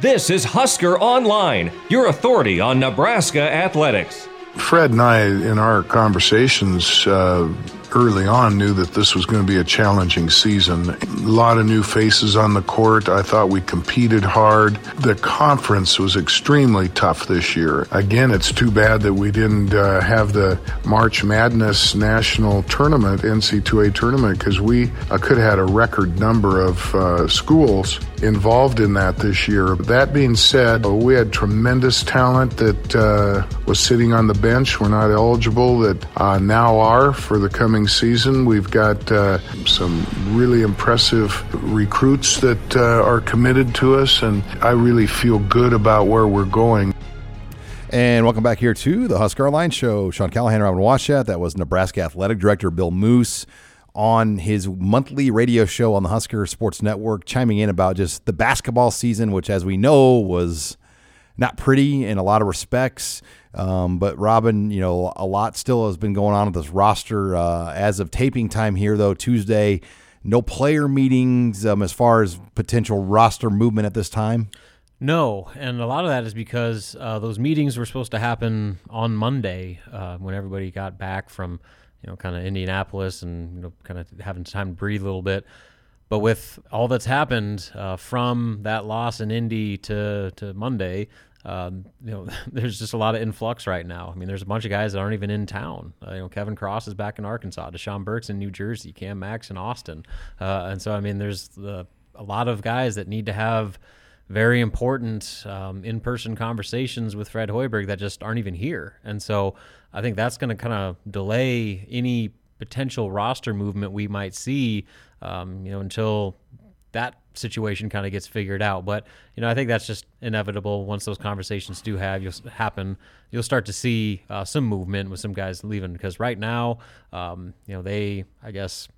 This is Husker Online, your authority on Nebraska athletics. Fred and I, in our conversations uh, early on, knew that this was going to be a challenging season. A lot of new faces on the court. I thought we competed hard. The conference was extremely tough this year. Again, it's too bad that we didn't uh, have the March Madness national tournament, NCAA tournament, because we uh, could have had a record number of uh, schools involved in that this year. That being said, we had tremendous talent that uh, was sitting on the bench, were not eligible, that uh, now are for the coming season. We've got uh, some really impressive recruits that uh, are committed to us, and I really feel good about where we're going. And welcome back here to the Husker Online Show. Sean Callahan, Robin Washut. That was Nebraska Athletic Director Bill Moos on his monthly radio show on the Husker Sports Network, chiming in about just the basketball season, which, as we know, was not pretty in a lot of respects. Um, but Robin, you know, a lot still has been going on with this roster uh, as of taping time here, though Tuesday. No player meetings um, as far as potential roster movement at this time. No, and a lot of that is because uh, those meetings were supposed to happen on Monday uh, when everybody got back from you know, kind of Indianapolis and you know, kind of having time to breathe a little bit. But with all that's happened uh, from that loss in Indy to to Monday, um, you know, there's just a lot of influx right now. I mean, there's a bunch of guys that aren't even in town. Uh, you know, Kevin Cross is back in Arkansas, Dachon Burke's in New Jersey, Cam Mack's in Austin, uh, and so I mean, there's the, a lot of guys that need to have very important um, in-person conversations with Fred Hoiberg that just aren't even here, and so I think that's going to kind of delay any potential roster movement we might see, um, you know, until that situation kind of gets figured out. But you know, I think that's just inevitable. Once those conversations do have you'll happen, you'll start to see uh, some movement with some guys leaving because right now, um, you know, they I guess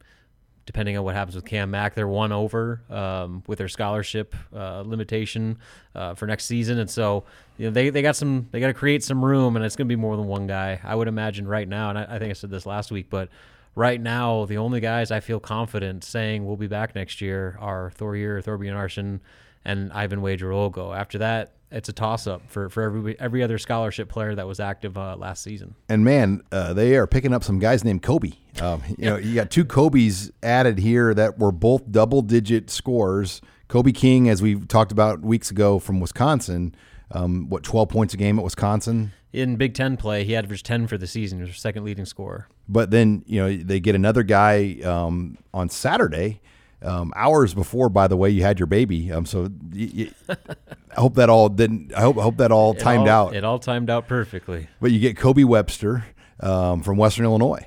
depending on what happens with Cam Mack, they're one over um, with their scholarship uh, limitation uh, for next season, and so you know they, they got some they got to create some room, and it's going to be more than one guy. I would imagine right now, and I, I, think I said this last week, but right now the only guys I feel confident saying we'll be back next year are Thorir, Thorbjarnarson, and Arson, and Yvan Ouedraogo After that, it's a toss up for, for every every other scholarship player that was active uh, last season. And man, uh, they are picking up some guys named Kobe. Um, you know, you got two Kobe's added here that were both double digit scores. Kobe King, as we talked about weeks ago from Wisconsin, um, what twelve points a game at Wisconsin. In Big Ten play, he averaged ten for the season. He was second leading scorer. But then you know they get another guy um, on Saturday um, hours before, by the way, you had your baby. Um, so I hope that all didn't. I hope I hope that all it timed all, out. It all timed out perfectly. But you get Kobe Webster um, from Western Illinois.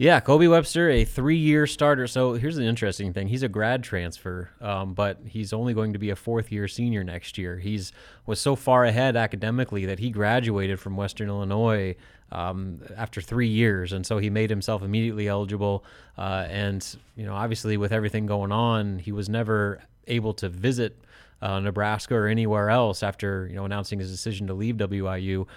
Yeah, Kobe Webster, a three-year starter. So here's an interesting thing: he's a grad transfer, um, but he's only going to be a fourth-year senior next year. He's was so far ahead academically that he graduated from Western Illinois um, after three years, and so he made himself immediately eligible. Uh, and you know, obviously, with everything going on, he was never able to visit uh, Nebraska or anywhere else after you know announcing his decision to leave WIU.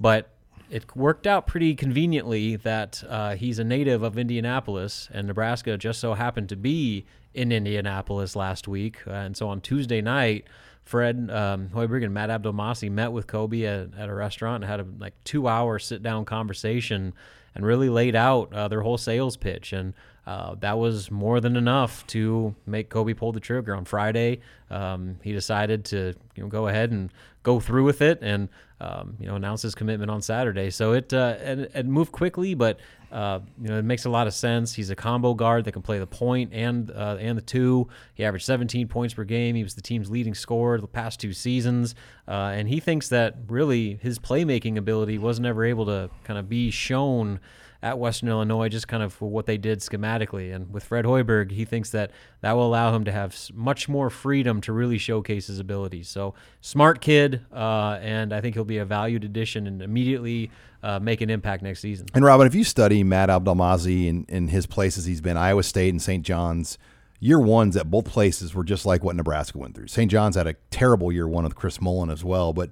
But it worked out pretty conveniently that uh, he's a native of Indianapolis, and Nebraska just so happened to be in Indianapolis last week. Uh, and so on Tuesday night, Fred um, Hoiberg and Matt Abdelmassih met with Kobe at, at a restaurant and had a like two hour sit down conversation and really laid out uh, their whole sales pitch. And uh, that was more than enough to make Kobe pull the trigger on Friday. Um, he decided to you know, go ahead and go through with it and um, you know announce his commitment on Saturday. So it uh, it, it moved quickly, but uh, you know, it makes a lot of sense. He's a combo guard that can play the point and uh, and the two. He averaged 17 points per game. He was the team's leading scorer the past two seasons, uh, and he thinks that really his playmaking ability wasn't ever able to kind of be shown at Western Illinois, just kind of what they did schematically. And with Fred Hoiberg, he thinks that that will allow him to have much more freedom to really showcase his abilities. So smart kid, uh, and I think he'll be a valued addition and immediately uh, make an impact next season. And Robin, if you study Matt Abdelmassih in, in his places he's been, Iowa State and St. John's, year ones at both places were just like what Nebraska went through. St. John's had a terrible year one with Chris Mullin as well, but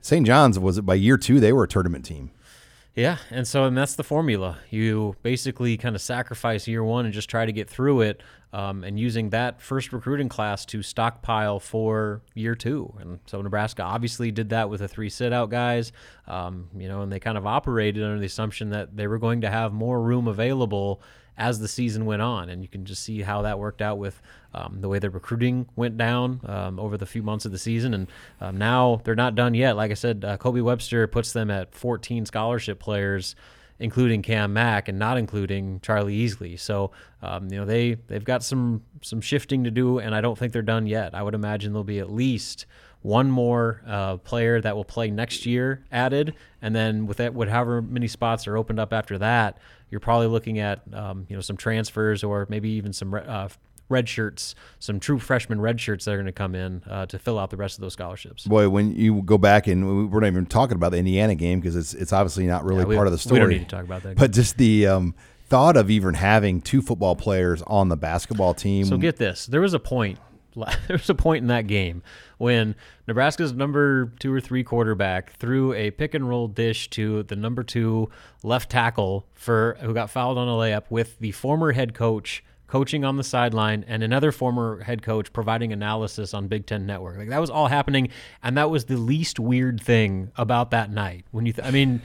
St. John's was it by year two they were a tournament team. Yeah, and so and that's the formula. You basically kind of sacrifice year one and just try to get through it, um, and using that first recruiting class to stockpile for year two. And so Nebraska obviously did that with the three sit out guys, um, you know, and they kind of operated under the assumption that they were going to have more room available as the season went on. And you can just see how that worked out with um, the way the recruiting went down um, over the few months of the season. And um, now they're not done yet. Like I said, uh, Kobe Webster puts them at 14 scholarship players including Cam Mack and not including Charlie Easley. So um, you know they they've got some some shifting to do, and I don't think they're done yet. I would imagine there'll be at least one more uh, player that will play next year added, and then with that, with however many spots are opened up after that, you're probably looking at um, you know some transfers or maybe even some uh, red shirts, some true freshman red shirts that are going to come in uh, to fill out the rest of those scholarships. Boy, when you go back and we're not even talking about the Indiana game because it's it's obviously not really Yeah, we- part of the story. We don't need to talk about that. But just the um, thought of even having two football players on the basketball team. So get this: there was a point. There was a point in that game when Nebraska's number two or three quarterback threw a pick and roll dish to the number two left tackle for who got fouled on a layup with the former head coach coaching on the sideline and another former head coach providing analysis on Big Ten Network. Like that was all happening, and that was the least weird thing about that night. When you, th- I mean,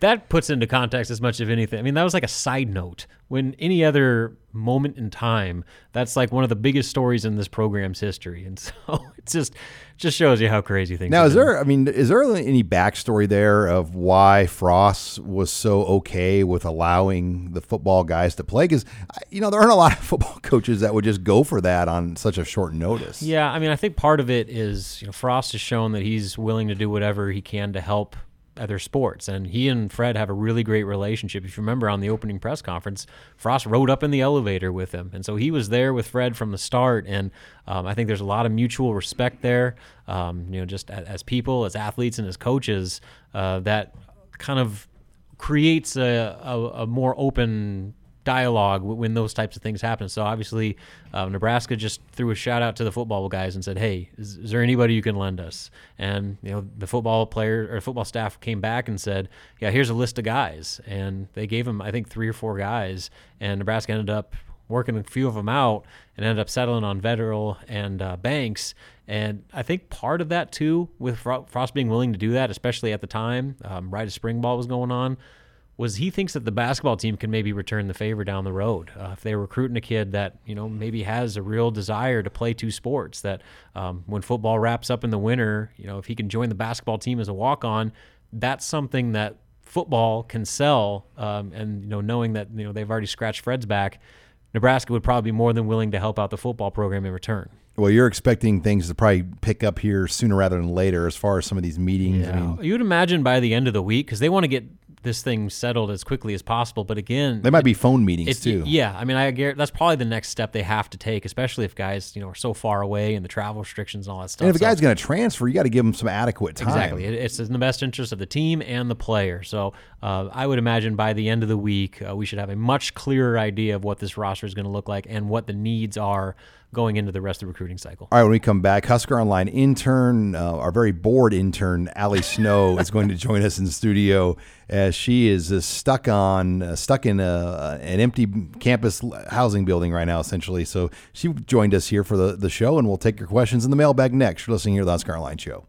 that puts into context as much of anything. I mean, that was like a side note. When any other moment in time, that's like one of the biggest stories in this program's history, and so it just just shows you how crazy things. Are. Now, is been. there? I mean, is there any backstory there of why Frost was so okay with allowing the football guys to play? Because you know there aren't a lot of football coaches that would just go for that on such a short notice. Yeah, I mean, I think part of it is you know Frost has shown that he's willing to do whatever he can to help other sports, and he and Fred have a really great relationship. If you remember on the opening press conference, Frost rode up in the elevator with him, and so he was there with Fred from the start. And um, I think there's a lot of mutual respect there. Um, you know, just as, as people, as athletes, and as coaches, uh, that kind of creates a, a, a more open dialogue when those types of things happen. So obviously, uh, Nebraska just threw a shout out to the football guys and said, "Hey, is, is there anybody you can lend us?" And you know, the football player or football staff came back and said, "Yeah, here's a list of guys," and they gave him, I think, three or four guys, and Nebraska ended up working a few of them out and ended up settling on Vedral and uh, Banks. And I think part of that too, with Frost being willing to do that, especially at the time, um, right as spring ball was going on, was he thinks that the basketball team can maybe return the favor down the road uh, if they're recruiting a kid that you know maybe has a real desire to play two sports. That um, when football wraps up in the winter, you know if he can join the basketball team as a walk on, that's something that football can sell. Um, and you know knowing that you know they've already scratched Fred's back, Nebraska would probably be more than willing to help out the football program in return. Well, you're expecting things to probably pick up here sooner rather than later, as far as some of these meetings. I mean, you would imagine by the end of the week because they want to get this thing settled as quickly as possible. But again, they might be phone meetings It's, too. Yeah, I mean, I that's probably the next step they have to take, especially if guys, you know, are so far away and the travel restrictions and all that stuff. And if a So- guy's going to transfer, you got to give him some adequate time. Exactly. It- It's in the best interest of the team and the player. So uh, I would imagine by the end of the week, uh, we should have a much clearer idea of what this roster is going to look like and what the needs are going into the rest of the recruiting cycle. All right, when we come back, Husker Online intern, uh, our very bored intern, Allie Snow, is going to join us in the studio as she is uh, stuck on uh, stuck in a, an empty campus housing building right now, essentially. So she joined us here for the, the show, and we'll take your questions in the mailbag next. You're listening here to the Husker Online Show.